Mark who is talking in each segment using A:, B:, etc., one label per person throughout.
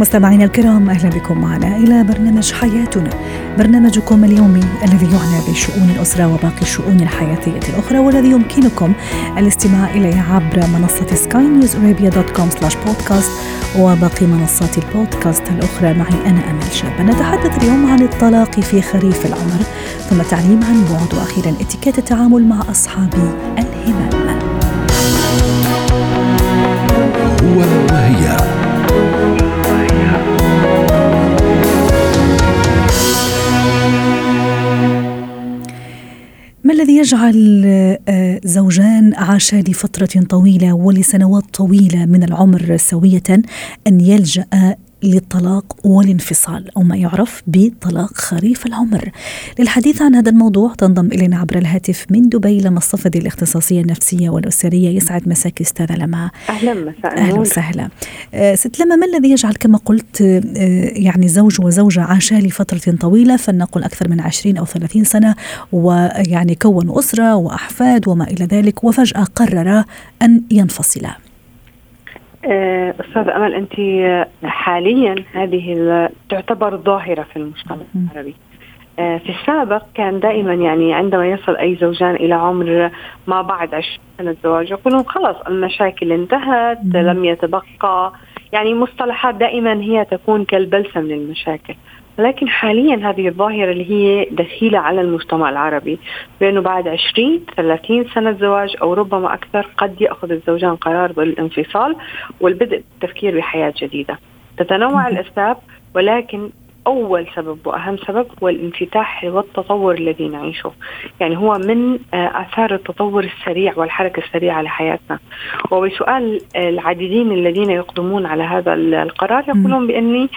A: مستمعينا الكرام أهلا بكم معنا إلى برنامج حياتنا. برنامجكم اليومي الذي يعنى بشؤون الأسرة وباقي الشؤون الحياتية الأخرى والذي يمكنكم الاستماع إليه عبر منصة سكاي نيوز ارابيا dot com slash podcast وباقي منصات البودكاست الأخرى. معي أنا أمل شاب. نتحدث اليوم عن الطلاق في خريف العمر ثم تعليم عن بعد وأخيرا اتيكيت التعامل مع أصحاب الهمم.
B: هو وهي
A: يجعل آه، زوجان عاشا لفترة طويلة ولسنوات طويلة من العمر سوية أن يلجأ للطلاق والانفصال أو ما يعرف بطلاق خريف العمر. للحديث عن هذا الموضوع تنضم إلينا عبر الهاتف من دبي لما الصفدي الاختصاصية النفسية والأسرية يسعد مساك أستاذة لما
C: أهلا مساء
A: أهلا وسهلا. آه، ست لما ما الذي يجعل كما قلت آه، يعني زوج وزوجة عاشا لفترة طويلة فلنقل أكثر من 20 أو 30 سنة ويعني كونوا أسرة وأحفاد وما إلى ذلك وفجأة قررا أن ينفصلا
C: أستاذ أمل أنت حاليا هذه تعتبر ظاهرة في المجتمع. العربي آه، في السابق كان دائما يعني عندما يصل أي زوجان إلى عمر ما بعد 20 سنه زواج يقولون خلاص المشاكل انتهت. لم يتبقى يعني مصطلحات دائما هي تكون كالبلسم للمشاكل لكن حاليا هذه الظاهرة اللي هي دخيلة على المجتمع العربي. بأنه بعد 20 30 سنة زواج أو ربما أكثر قد يأخذ الزوجان قرار بالانفصال والبدء بالتفكير بحياة جديدة. تتنوع. الأسباب ولكن أول سبب وأهم سبب هو الانفتاح والتطور الذي نعيشه. يعني هو من آه، آثار التطور السريع والحركة السريعة لحياتنا. وبسؤال العديدين الذين يقدمون على هذا القرار يقولون بأني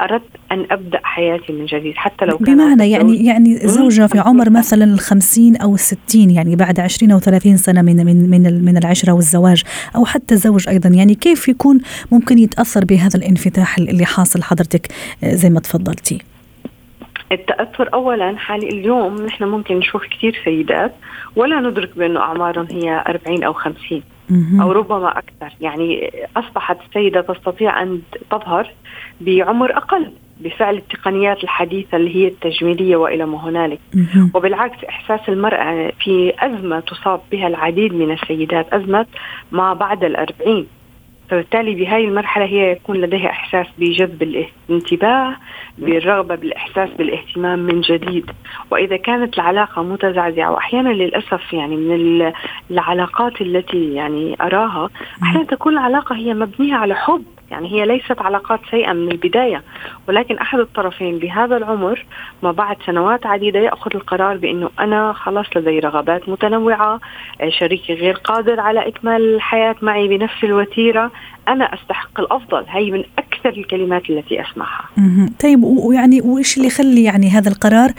C: أردت أن أبدأ حياتي من جديد حتى لو كان
A: بمعنى يعني يعني زوجة في عمر مثلا الخمسين أو الستين يعني بعد عشرين أو ثلاثين سنة من من من من العشرة والزواج أو حتى زوج أيضا يعني كيف يكون ممكن يتأثر بهذا الانفتاح اللي حاصل حضرتك؟ آه، زي ما تفضلتي.
C: التأثر أولا حالي اليوم نحن ممكن نشوف كثير سيدات ولا ندرك بأنه أعمارهم هي 40 أو 50
A: مهم.
C: أو ربما أكثر. يعني أصبحت السيدة تستطيع أن تظهر بعمر أقل بفعل التقنيات الحديثة اللي هي التجميلية وإلى ما هنالك. وبالعكس إحساس المرأة في أزمة تصاب بها العديد من السيدات أزمة ما بعد الأربعين. فبالتالي بهذه المرحلة هي يكون لديها إحساس بجذب الانتباه بالرغبة بالإحساس بالاهتمام من جديد. وإذا كانت العلاقة متزعزعة وأحيانا للأسف يعني من ال- العلاقات التي يعني أراها أحيانا تكون العلاقة هي مبنية على حب. يعني هي ليست علاقات سيئة من البداية ولكن أحد الطرفين بهذا العمر ما بعد سنوات عديدة يأخذ القرار بأنه أنا خلاص لدي رغبات متنوعة آه، شريكي غير قادر على إكمال الحياة معي بنفس الوتيرة أنا أستحق الأفضل. هي من أكثر الكلمات التي أسمعها
A: مهم. طيب ويعني وإيش اللي يخلي يعني هذا القرار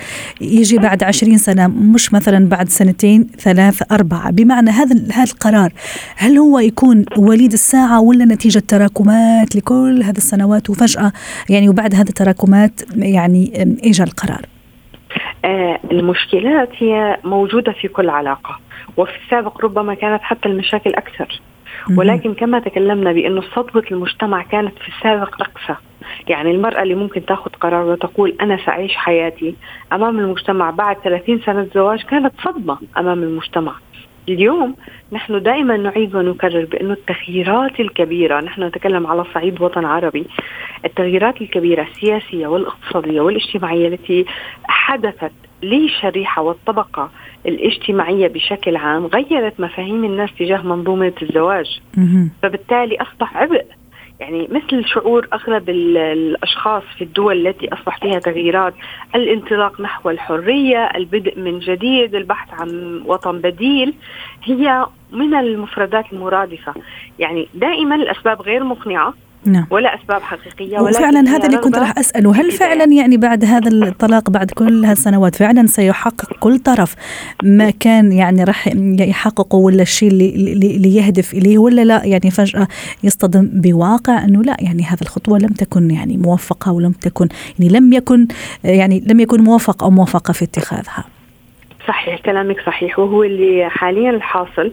A: يجي بعد عشرين سنة مش مثلا بعد سنتين ثلاث أربعة بمعنى هذا هذا القرار هل هو يكون وليد الساعة ولا نتيجة تراكمات لكل هذه السنوات وفجأة يعني وبعد هذه التراكمات يعني إجا القرار
C: آه، المشكلات هي موجودة في كل علاقة وفي السابق ربما كانت حتى المشاكل
A: مهم.
C: ولكن كما تكلمنا بأنه صدمة المجتمع كانت في السابق أقسى يعني المرأة اللي ممكن تاخذ قرار وتقول أنا سأعيش حياتي أمام المجتمع بعد 30 سنة زواج كانت صدمة أمام المجتمع. اليوم نحن دائما نعيد ونكرر بأنه التغييرات الكبيرة نحن نتكلم على صعيد وطن عربي التغييرات الكبيرة السياسية والاقتصادية والاجتماعية التي حدثت للشريحة والطبقة الاجتماعية بشكل عام غيرت مفاهيم الناس تجاه منظومة الزواج. فبالتالي أصبح عبء. يعني مثل شعور أغلب ال- الأشخاص في الدول التي أصبح فيها تغييرات الانطلاق نحو الحرية البدء من جديد البحث عن وطن بديل هي من المفردات المرادفة. يعني دائما الأسباب غير مقنعة. نعم. ولا أسباب حقيقية
A: وفعلا هذا اللي كنت راح أسأله. هل فعلا يعني بعد هذا الطلاق بعد كل هالسنوات فعلا سيحقق كل طرف ما كان يعني راح يحققه ولا الشيء اللي, اللي يهدف إليه ولا لا يعني فجأة يصطدم بواقع أنه لا يعني هذه الخطوة لم تكن يعني موفقة ولم تكن يعني لم يكن يعني لم يكن موفق أو موفقة في اتخاذها.
C: صحيح كلامك صحيح. وهو اللي حاليا الحاصل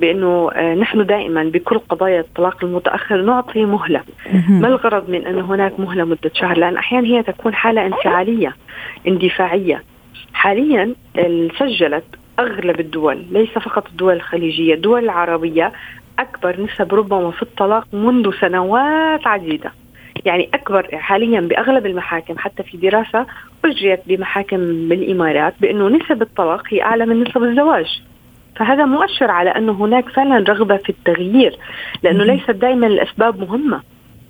C: بأنه آه، نحن دائما بكل قضايا الطلاق المتأخر نعطي مهلة. ما الغرض من انه هناك مهلة مدة شهر؟ لأن أحيانا هي تكون حالة انفعالية اندفاعية. حاليا سجلت أغلب الدول ليس فقط الدول الخليجية الدول العربية أكبر نسب ربما في الطلاق منذ سنوات عديدة. يعني أكبر حاليا بأغلب المحاكم حتى في دراسة أجريت بمحاكم بالإمارات بأنه نسب الطلاق هي أعلى من نسب الزواج. فهذا مؤشر على أنه هناك فعلا رغبة في التغيير لأنه ليست دائما الأسباب مهمة.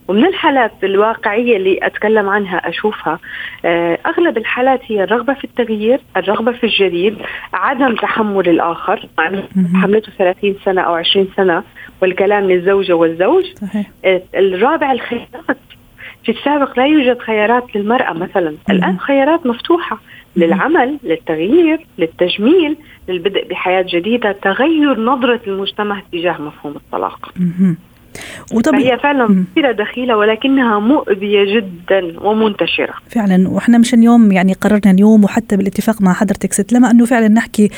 C: ومن الحالات الواقعية اللي أتكلم عنها أشوفها آه، أغلب الحالات هي الرغبة في التغيير الرغبة في الجديد عدم تحمل الآخر. حملته 30 سنة أو 20 سنة والكلام للزوجة والزوج. صحيح. آه، الرابع الخيارات في السابق لا يوجد خيارات للمرأة مثلا. الآن خيارات مفتوحة للعمل للتغيير للتجميل للبدء بحياة جديدة تغير نظرة المجتمع تجاه مفهوم الطلاق. وطبعا هي فعلا مصيرة دخيلة ولكنها مؤذية جدا ومنتشرة.
A: فعلا. وإحنا مشان اليوم يعني قررنا اليوم وحتى بالاتفاق مع حضرتك ست لما أنه فعلا نحكي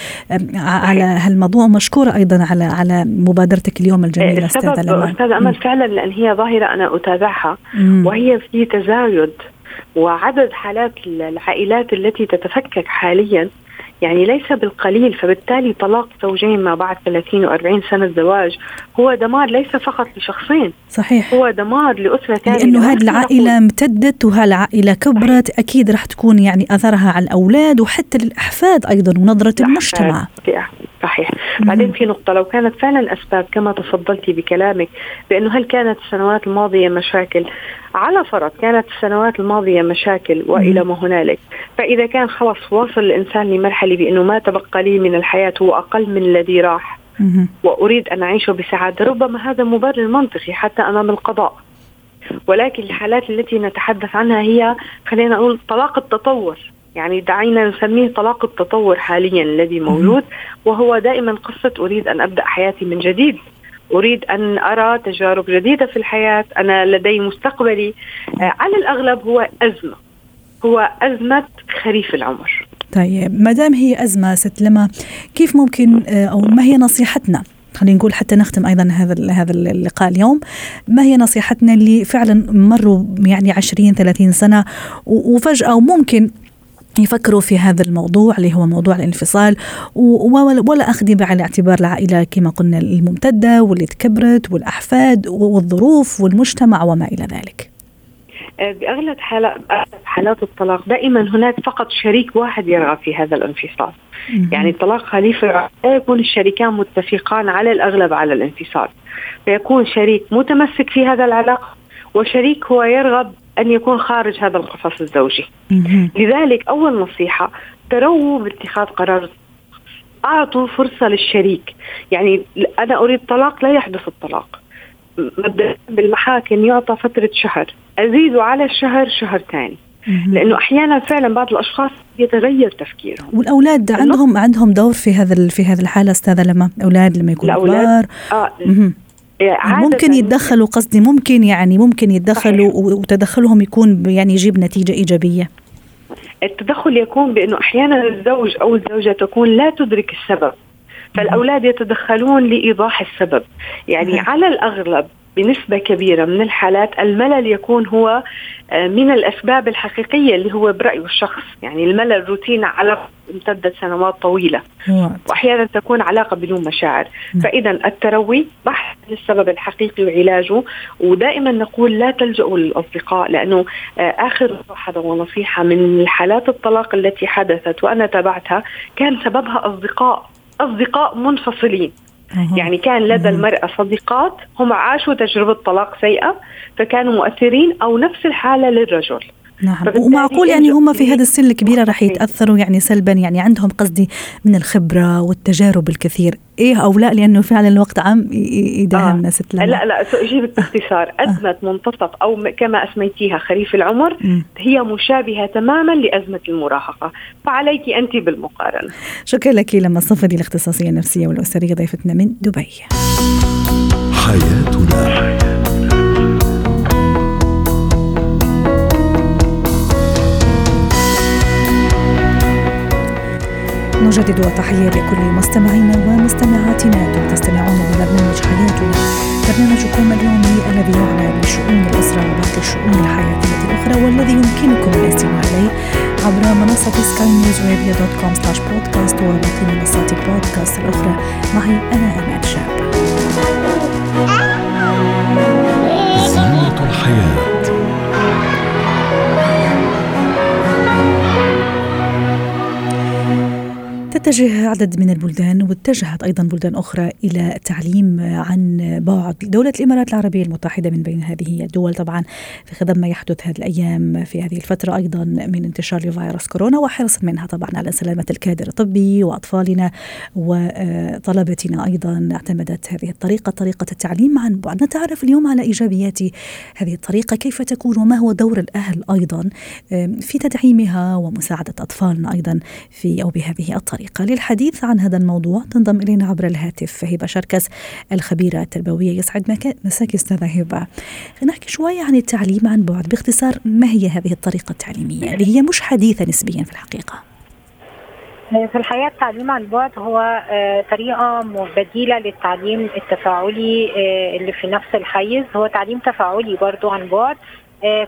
A: على هالموضوع مشكورة أيضا على على مبادرتك اليوم الجميلة
C: أستاذة لما أستاذة أمل فعلا لأن هي ظاهرة أنا أتابعها مم. وهي في تزايد وعدد حالات العائلات التي تتفكك حاليا يعني ليس بالقليل فبالتالي طلاق زوجين ما بعد 30 و40 سنة زواج هو دمار ليس فقط لشخصين
A: صحيح.
C: هو دمار لأسرة
A: كاملة لأنه هذه العائلة امتدت وهالعائلة كبرت صحيح. أكيد راح تكون يعني أثرها على الأولاد وحتى للأحفاد أيضا ونظرة المجتمع.
C: صحيح. بعدين في نقطة لو كانت فعلا أسباب كما تفضلتي بكلامك بأنه هل كانت السنوات الماضية مشاكل؟ على فرض كانت السنوات الماضية مشاكل وإلى ما هنالك. فإذا كان خلص واصل الإنسان لمرحلة بأنه ما تبقى لي من الحياة هو أقل من الذي راح. وأريد أن أعيشه بسعادة. ربما هذا مبرر منطقي حتى أمام القضاء. ولكن الحالات التي نتحدث عنها هي خلينا نقول طلاق التطور. يعني دعينا نسميه طلاق التطور حاليا الذي موجود وهو دائما قصة أريد أن أبدأ حياتي من جديد. أريد أن أرى تجارب جديدة في الحياة. أنا لدي مستقبلي. آه، على الأغلب هو أزمة. هو أزمة خريف العمر.
A: طيب ما دام هي أزمة ست لما كيف ممكن آه، أو ما هي نصيحتنا؟ خلينا نقول حتى نختم أيضا هذا هذا اللقاء اليوم. ما هي نصيحتنا اللي فعلا مروا يعني 20 30 سنة وفجأة وممكن يفكروا في هذا الموضوع اللي هو موضوع الانفصال ولا أخذ بعين الاعتبار العائلة كما قلنا الممتدة واللي تكبرت والأحفاد والظروف والمجتمع وما إلى ذلك.
C: آه، بأغلب حالات حالات الطلاق دائما هناك فقط شريك واحد يرغب في هذا الانفصال. يعني الطلاق خليفة يكون الشريكان متفقان على الأغلب على الانفصال. فيكون شريك متمسك في هذا العلاقة وشريك هو يرغب أن يكون خارج هذا القفص الزوجي. لذلك أول نصيحة ترووا باتخاذ قرار أعطوا فرصة للشريك. يعني أنا أريد طلاق لا يحدث الطلاق. مبدأ بالمحاكم يعطى فترة شهر. أزيدوا على الشهر شهر ثاني لأنه أحيانا فعلا بعض الأشخاص يتغير تفكيرهم.
A: والأولاد عندهم عندهم دور في هذا في هذه الحالة أستاذة لما؟ أولاد لما يكونوا كبار. آه. ممكن يتدخلوا قصدي ممكن يعني ممكن يتدخلوا وتدخلهم يكون يعني يجيب نتيجة إيجابية.
C: التدخل يكون بأنه أحيانا الزوج أو الزوجة تكون لا تدرك السبب فالأولاد يتدخلون لإيضاح السبب. يعني على الأغلب بنسبة كبيرة من الحالات الملل يكون هو آه، من الأسباب الحقيقية اللي هو برأيه الشخص. يعني الملل روتين على امتدت سنوات طويلة. وأحيانا تكون علاقة بدون مشاعر. فإذا التروي بحث للسبب الحقيقي وعلاجه ودائما نقول لا تلجأوا للأصدقاء لأنه آه، آخر ملاحظة ونصيحة من حالات الطلاق التي حدثت وأنا تابعتها كان سببها أصدقاء أصدقاء منفصلين. يعني كان لدى المرأة صديقات هم عاشوا تجربة طلاق سيئة فكانوا مؤثرين أو نفس الحالة للرجل.
A: نعم ومعقول يعني هم في هذا السن الكبيره راح يتأثروا يعني سلبا يعني عندهم قصدي من الخبرة والتجارب الكثير إيه أو لا لأنه فعلا الوقت عم يدهمنا آه. ست
C: لا لا ساجيب باختصار آه. أزمة آه. منتصف أو كما أسميتيها خريف العمر م. هي مشابهة تماما لأزمة المراهقة فعليك أنت بالمقارنة
A: شكرا لك لما صفدي الاختصاصية النفسية والأسرية ضيفتنا من دبي حياتنا نجدد التحية لكل مستمعينا ومستمعاتنا أنتم تستمعون لبرنامج حياتنا. برنامجكم اليومي الذي يعنى بشؤون الأسرة وباقي الشؤون الحياتية الأخرى والذي يمكنكم الاستماع إليه عبر منصة سكاي نيوز راديو dot com slash podcast وباقي منصات البودكاست الأخرى. معي أنا أمان شاب. زينة الحياة. تتجه عدد من البلدان واتجهت أيضا بلدان أخرى إلى التعليم عن بعد. دولة الإمارات العربية المتحدة من بين هذه الدول طبعا في خضم ما يحدث هذه الأيام في هذه الفترة أيضا من انتشار لفيروس كورونا وحرصا منها طبعا على سلامة الكادر الطبي وأطفالنا وطلبتنا أيضا. اعتمدت هذه الطريقة طريقة التعليم عن بعد. نتعرف اليوم على إيجابيات هذه الطريقة. كيف تكون وما هو دور الأهل أيضا في تدعيمها ومساعدة أطفالنا أيضا في أو بهذه الطريقة؟ الحلقة للحديث عن هذا الموضوع تنضم إلينا عبر الهاتف هبة شركس الخبيرة التربوية يسعد مساك أستاذة هبة. نحكي شوي عن التعليم عن بعد باختصار ما هي هذه الطريقة التعليمية؟ اللي هي مش حديثة نسبيا في الحقيقة.
D: في الحقيقة التعليم عن بعد هو آه، طريقة بديله للتعليم التفاعلي آه، اللي في نفس الحيز. هو تعليم تفاعلي برضو عن بعد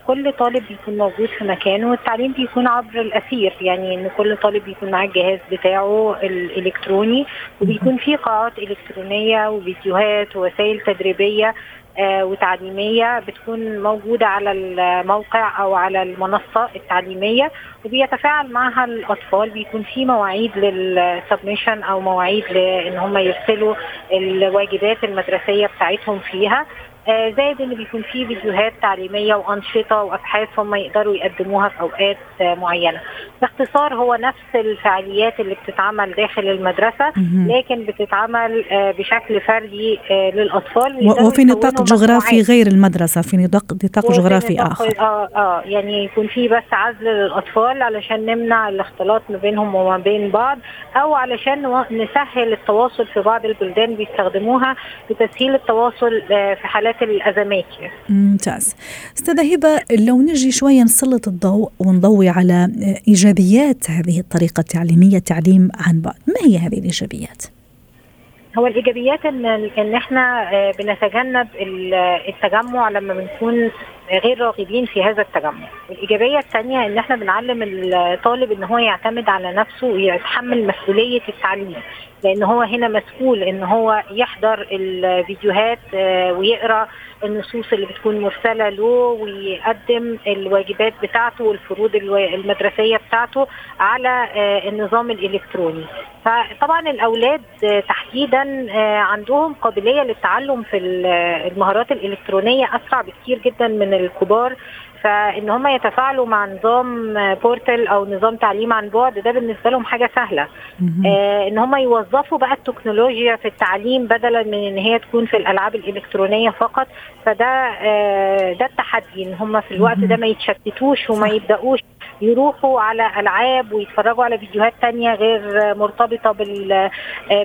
D: كل طالب بيكون موجود في مكانه والتعليم بيكون عبر الأثير يعني إن كل طالب بيكون معاه الجهاز بتاعه الإلكتروني وبيكون في قاعات إلكترونية وفيديوهات ووسائل تدريبية آه، وتعليمية بتكون موجودة على الموقع أو على المنصة التعليمية وبيتفاعل معها الأطفال بيكون في مواعيد للسبمشن أو مواعيد لإن هم يرسلوا الواجبات المدرسية بتاعتهم فيها. آه، زائد إن بيكون في فيديوهات تعليمية وأنشطة وأبحاث هم يقدروا يقدموها في أوقات آه، معينة. باختصار هو نفس الفعاليات اللي بتتعمل داخل المدرسة لكن بتتعمل آه، بشكل فردي للأطفال
A: وفي نطاق جغرافي غير المدرسة في نطاق نطاق جغرافي آخر.
D: آه آه يعني يكون في بس عزل للأطفال علشان نمنع الاختلاط ما بينهم وما بين بعض أو علشان نسهل التواصل في بعض البلدان بيستخدموها لتسهيل التواصل في حالات الأزمات.
A: ممتاز. أستاذة هبة لو نجي شوية نسلط الضوء ونضوي على إيجابيات هذه الطريقة التعليمية تعليم عن بعد ما هي هذه الإيجابيات؟
D: هو الإيجابيات إن إن إحنا آه، بنتجنب التجمع لما بنكون غير راغبين في هذا التجمع. والايجابيه الثانية إن إحنا بنعلم الطالب إن هو يعتمد على نفسه ويتحمل مسؤولية التعليم. لأن هو هنا مسؤول إن هو يحضر الفيديوهات آه، ويقرأ النصوص اللي بتكون مرسلة له ويقدم الواجبات بتاعته والفروض المدرسية بتاعته على آه، النظام الإلكتروني. فطبعا الأولاد آه، تحديدا عندهم قابلية للتعلم في المهارات الإلكترونية أسرع بكثير جدا من الكبار فإن هم يتفاعلوا مع نظام بورتال أو نظام تعليم عن بعد ده بالنسبة لهم حاجة سهلة. آه إن هم يوظفوا بقى التكنولوجيا في التعليم بدلا من إن هي تكون في الألعاب الإلكترونية فقط فده آه ده التحدي إن هم في الوقت ده ما يتشتتوش وما يبدأوش يروحوا على ألعاب ويتفرجوا على فيديوهات تانية غير مرتبطة آه،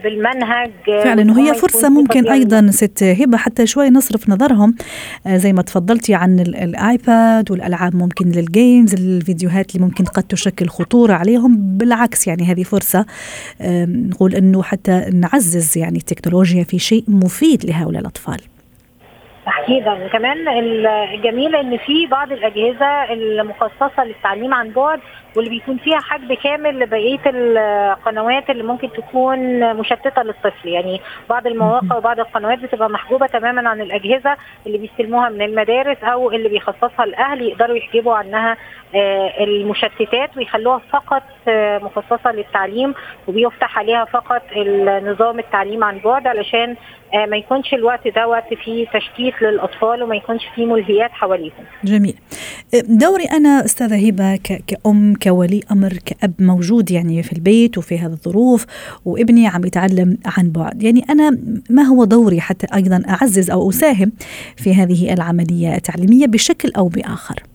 D: بالمنهج
A: فعلا وهي فرصة ممكن أيضا ست هبة حتى شوي نصرف نظرهم. زي ما تفضلتي عن ال iPad والألعاب ممكن لل games الفيديوهات اللي ممكن قد تشكل خطورة عليهم. بالعكس يعني هذه فرصة نقول إنه حتى نعزز يعني التكنولوجيا في شيء مفيد لهؤلاء الأطفال.
D: اكيدا كمان الجميل إن في بعض الأجهزة المخصصة للتعليم عن بعد واللي بيكون فيها حجب كامل لبقية القنوات اللي ممكن تكون مشتتة للطفل. يعني بعض المواقع وبعض القنوات بتبقى محجوبة تماما عن الأجهزة اللي بيستلموها من المدارس أو اللي بيخصصها الأهل يقدروا يحجبوا عنها المشتتات ويخلوها فقط آه، مخصصة للتعليم وبيفتح عليها فقط النظام التعليم عن بعد علشان آه، ما يكونش الوقت ده وقت فيه تشتيت الاطفال وما يكونش في ملهيات حواليهم.
A: جميل. دوري أنا أستاذة هبة كأم كولي أمر كأب موجود يعني في البيت وفي هذه الظروف وابني عم يتعلم عن بعد. يعني أنا ما هو دوري حتى أيضا أعزز أو أساهم في هذه العملية التعليمية بشكل أو بآخر؟
D: آه،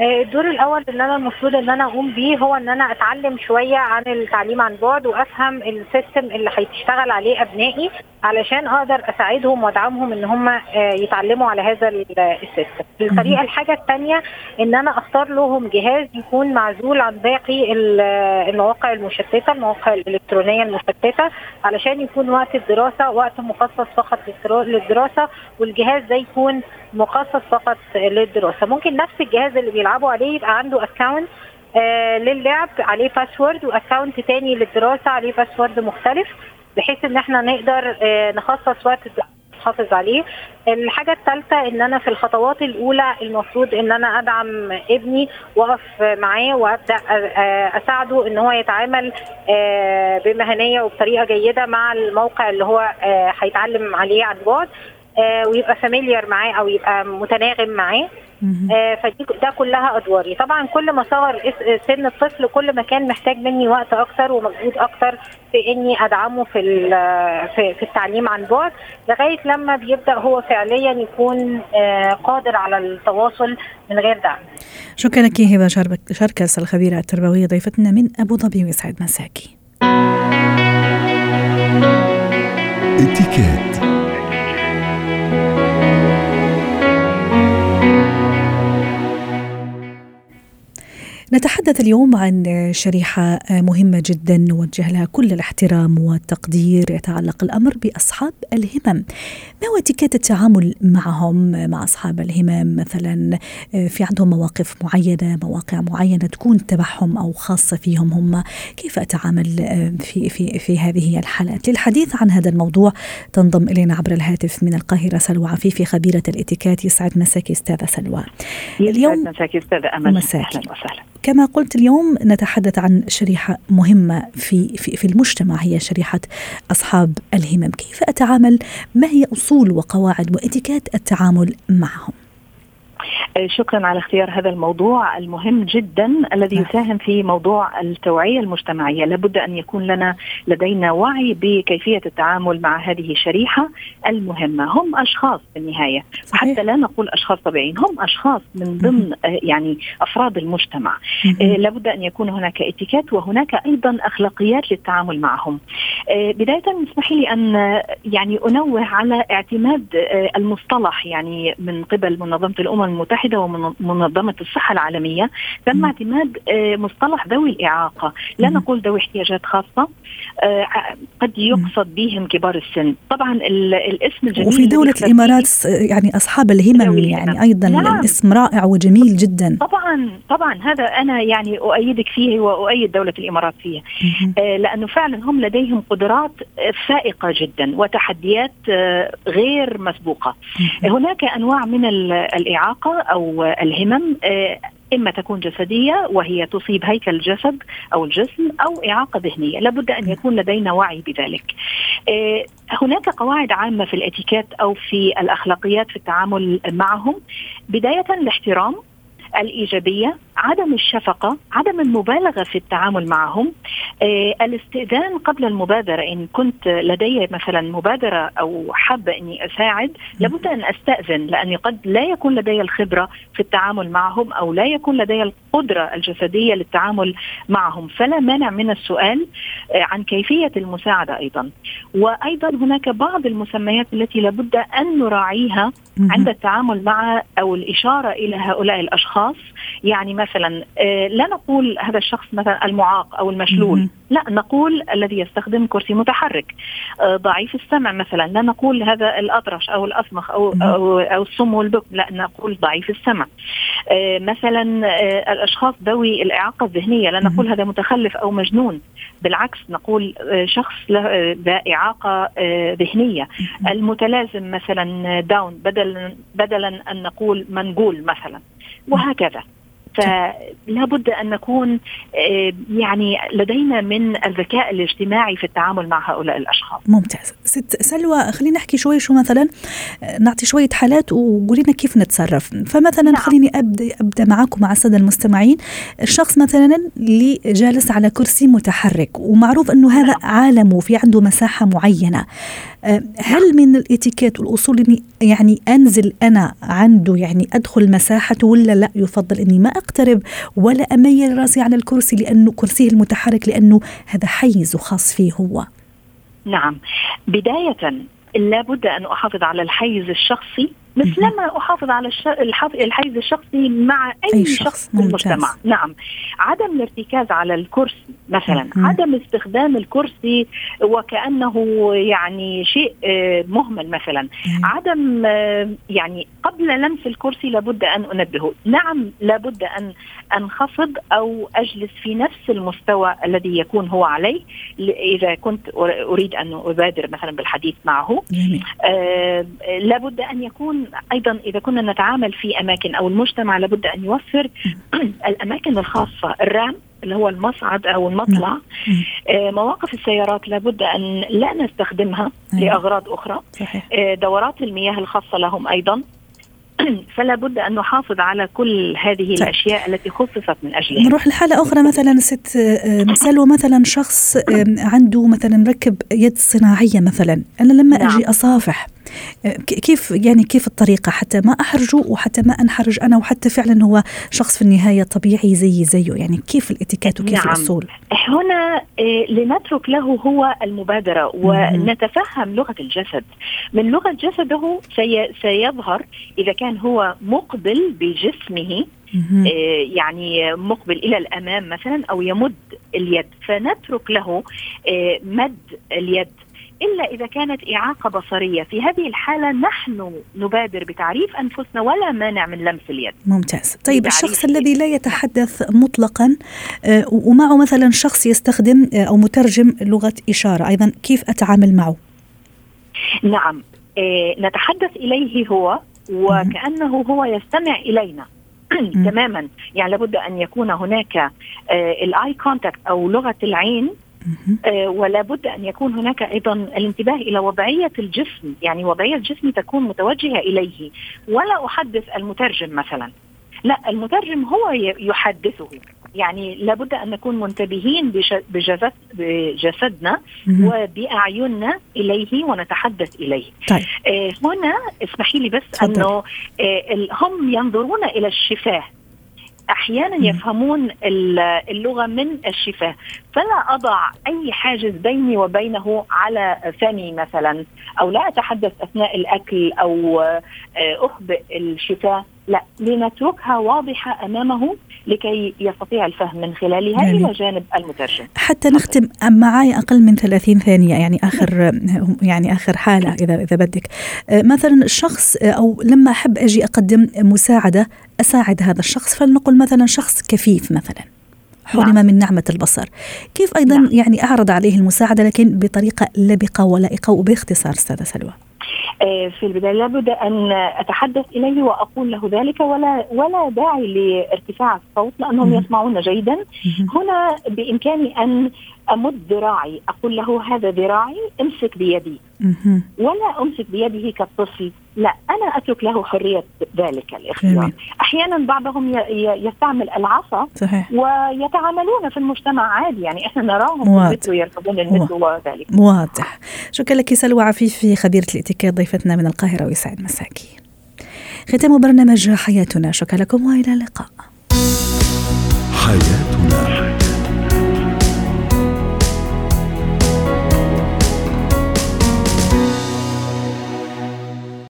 D: الدور الأول اللي أنا المفروض إن أنا أقوم بيه هو إن أنا أتعلم شوية عن التعليم عن بعد وأفهم السيستم اللي هيشتغل عليه أبنائي علشان أقدر أساعدهم وأدعمهم إن هم آه، يتعلموا على هذا ال system. الطريقة الحاجة الثانية إن أنا أختار لهم جهاز يكون معزول عن باقي المواقع المشتتة، المواقع الإلكترونية المشتتة علشان يكون وقت الدراسة وقت مخصص فقط للدراسة والجهاز ده يكون مخصص فقط للدراسة. ممكن نفس الجهاز اللي بيلعبوا عليه يبقى عنده account آه للعب عليه password و account تاني للدراسة عليه password مختلف بحيث إن إحنا نقدر آه نخصص وقت نحافظ عليه. الحاجة الثالثة إن أنا في الخطوات الأولى المفروض إن أنا أدعم ابني وأقف معاه وأبدأ آه، أساعده إن هو يتعامل بمهنية وبطريقة جيدة مع الموقع اللي هو هيتعلم عليه عن بعد. ويبقى فاميليار معاه أو يبقى متناغم معاه. آه فدي ده كلها أدواري. طبعا كل ما صغر سن الطفل كل ما كان محتاج مني وقت أكتر ومجهود أكتر في إني أدعمه في في, في التعليم عن بعد لغاية لما بيبدأ هو فعليا يكون آه قادر على التواصل من غير دعم.
A: شكرا لك هبة شركس الخبيره التربوية ضيفتنا من أبو ظبي ويسعد مساكي. اتكات نتحدث اليوم عن شريحة مهمة جدا نوجه لها كل الاحترام والتقدير يتعلق الأمر بأصحاب الهمم. ما هو اتكات التعامل معهم مع أصحاب الهمم؟ مثلا في عندهم مواقف معينة مواقع معينة تكون تبعهم أو خاصة فيهم هم. كيف أتعامل في, في, في هذه الحالات؟ للحديث عن هذا الموضوع تنضم إلينا عبر الهاتف من القاهرة سلوى عفيفي خبيرة الاتيكات يسعد مساكي أستاذة سلوى.
E: اليوم مساكي أستاذة أمل.
A: مساكي. أهلا وسهلا. كما قلت اليوم نتحدث عن شريحة مهمة في, في, في المجتمع هي شريحة أصحاب الهمم. كيف أتعامل؟ ما هي أصول وقواعد وإتيكات التعامل معهم؟
E: شكرا على اختيار هذا الموضوع المهم جدا الذي نعم. يساهم في موضوع التوعية المجتمعية، لابد أن يكون لنا لدينا وعي بكيفية التعامل مع هذه الشريحة المهمة، هم أشخاص في النهاية، صحيح. حتى لا نقول أشخاص طبيعيين، هم أشخاص من ضمن آه، يعني أفراد المجتمع. آه، لابد أن يكون هناك اتيكيت وهناك أيضا أخلاقيات للتعامل معهم. بداية اسمحي لي أن يعني أنوه على اعتماد المصطلح يعني من قبل منظمة الأمم المتحدة ومنظمة الصحة العالمية تم اعتماد آه، مصطلح ذوي الإعاقة. لا نقول ذوي احتياجات خاصة آه، قد يقصد بهم كبار السن. طبعا الاسم الجميل
A: وفي دولة الإمارات يعني أصحاب الهمم يعني أيضا نعم. الاسم رائع وجميل جدا.
E: طبعا طبعا هذا أنا يعني أؤيدك فيه وأؤيد دولة الإمارات فيه آه، لأنه فعلا هم لديهم قدرات فائقة جدا وتحديات غير مسبوقة. هناك أنواع من الإعاقة. الإعاقة أو الهمم آه، إما تكون جسدية وهي تصيب هيكل الجسد أو الجسم أو إعاقة ذهنية. لابد أن يكون لدينا وعي بذلك. آه، هناك قواعد عامة في الإتيكيت أو في الأخلاقيات في التعامل معهم. بداية الاحترام. الإيجابية، عدم الشفقة، عدم المبالغة في التعامل معهم، آه الاستئذان قبل المبادرة إن كنت لدي مثلا مبادرة أو حابه إني أساعد لابد أن أستأذن لأني قد لا يكون لدي الخبرة في التعامل معهم أو لا يكون لدي القدرة الجسدية للتعامل معهم، فلا مانع من السؤال آه عن كيفية المساعدة أيضا. وأيضا هناك بعض المسميات التي لابد أن نراعيها. عند التعامل مع أو الإشارة إلى هؤلاء الأشخاص. يعني مثلا آه، لا نقول هذا الشخص مثلا المعاق أو المشلول. لا نقول الذي يستخدم كرسي متحرك. آه، ضعيف السمع مثلا لا نقول هذا الأطرش أو الأصمخ أو أو, أو الصم والبكم لا نقول ضعيف السمع. آه، مثلا الأشخاص ذوي الإعاقة الذهنية لا نقول هذا متخلف أو مجنون. بالعكس نقول شخص ذا إعاقة ذهنية. المتلازم مثلا داون بدل بدلا بدلا أن نقول منقول مثلا. وهكذا. فلا بد أن نكون آه، يعني لدينا من الذكاء الاجتماعي في التعامل مع هؤلاء الأشخاص.
A: ممتاز. ست سلوى خلينا نحكي شوي شو مثلا آه، نعطي شوية حالات وقولي لنا كيف نتصرف، فمثلا نعم. خليني أبدأ أبدأ معكم مع السادة المستمعين، الشخص مثلا اللي جالس على كرسي متحرك ومعروف أنه هذا نعم. عالمه في عنده مساحة معينة. آه، هل من الإتيكيت والأصول إني يعني أنزل أنا عنده يعني أدخل مساحته ولا لا يفضل إني ما أقترب ولا أميل راسي على الكرسي لأنه كرسيه المتحرك لأنه هذا حيز خاص فيه هو.
E: نعم. بداية لابد أن أحافظ على الحيز الشخصي مثلما أحافظ على الحيز الشخصي مع أي, أي شخص, شخص في المجتمع. نعم. عدم الارتكاز على الكرسي مثلا مم. عدم استخدام الكرسي وكأنه يعني شيء آه، مهمل مثلا. مم. عدم آه، يعني قبل لمس الكرسي لابد أن أنبهه. نعم لابد أن أنخفض أو أجلس في نفس المستوى الذي يكون هو عليه. إذا كنت أريد أن أبادر مثلا بالحديث معه. آه لابد أن يكون أيضا إذا كنا نتعامل في أماكن أو المجتمع لابد أن يوفر الأماكن الخاصة الرام اللي هو المصعد أو المطلع آه مواقف السيارات لابد أن لا نستخدمها أيوة. لأغراض أخرى صحيح. آه دورات المياه الخاصة لهم أيضا فلا بد أن نحافظ على كل هذه طيب. الأشياء التي خصصت من أجلها
A: نروح لحالة أخرى مثلا ست سلوى مثلا شخص عنده مثلا مركب يد صناعية مثلا أنا لما نعم. أجي أصافح كيف يعني كيف الطريقة حتى ما أحرجه وحتى ما أنحرج أنا وحتى فعلا هو شخص في النهاية طبيعي زي زيه؟ يعني كيف الاتيكيت وكيف نعم. الأصول؟
E: هنا آه، لنترك له هو المبادرة ونتفهم لغة الجسد. من لغة جسده سي سيظهر إذا كان هو مقبل بجسمه آه، يعني مقبل إلى الأمام مثلا أو يمد اليد. فنترك له آه، مد اليد. إلا إذا كانت إعاقة بصرية، في هذه الحالة نحن نبادر بتعريف أنفسنا ولا مانع من لمس اليد.
A: ممتاز، طيب الشخص الذي لا يتحدث مطلقا آه، ومعه مثلا شخص يستخدم آه، أو مترجم لغة إشارة، أيضا كيف أتعامل معه؟
E: نعم، آه، نتحدث إليه هو وكأنه هو يستمع إلينا. تماما. يعني لابد أن يكون هناك ال eye contact أو لغة العين ولا بد أن يكون هناك أيضا الانتباه إلى وضعية الجسم. يعني وضعية الجسم تكون متوجهة إليه. ولا أحدث المترجم مثلا. لا المترجم هو يحدثه. يعني لابد أن نكون منتبهين بجسد بجسدنا وبأعيننا إليه ونتحدث إليه. طيب. آه هنا اسمحي لي بس أنه آه هم ينظرون إلى الشفاه. أحيانا يفهمون اللغة من الشفاه. فلا أضع أي حاجز بيني وبينه على فمي مثلا أو لا أتحدث أثناء الأكل أو آه، أخبئ الشفاه. لا لنتركها واضحة أمامه لكي يستطيع الفهم من خلالها يعني إلى جانب المترجم
A: حتى نختم معي أقل من 30 ثانية يعني آخر يعني آخر حالة إذا إذا بدك مثلا الشخص أو لما أحب أجي أقدم مساعدة أساعد هذا الشخص فلنقل مثلا شخص كفيف مثلا حرم نعم. من نعمة البصر كيف أيضا نعم. يعني أعرض عليه المساعدة لكن بطريقة لبقة ولائقة وباختصار أستاذة سلوى
E: في البداية لابد أن أتحدث إليه وأقول له ذلك ولا ولا داعي لارتفاع الصوت لأنهم يسمعون جيدا. هنا بإمكاني أن أمد ذراعي أقول له هذا ذراعي أمسك بيدي. ولا أمسك بيده كالطفل لا أنا أترك له حرية ذلك الاختيار أحيانا بعضهم يستعمل العصا صحيح. ويتعاملون في المجتمع عادي يعني إحنا نراهم في ويركبون المترو وذلك.
A: واضح. شكرا لك سلوى عفيفي خبيرة الاتيكيت ضيفتنا من القاهرة ويسعد مساكي. ختام برنامج حياتنا. شكرا لكم وإلى اللقاء. حياتنا.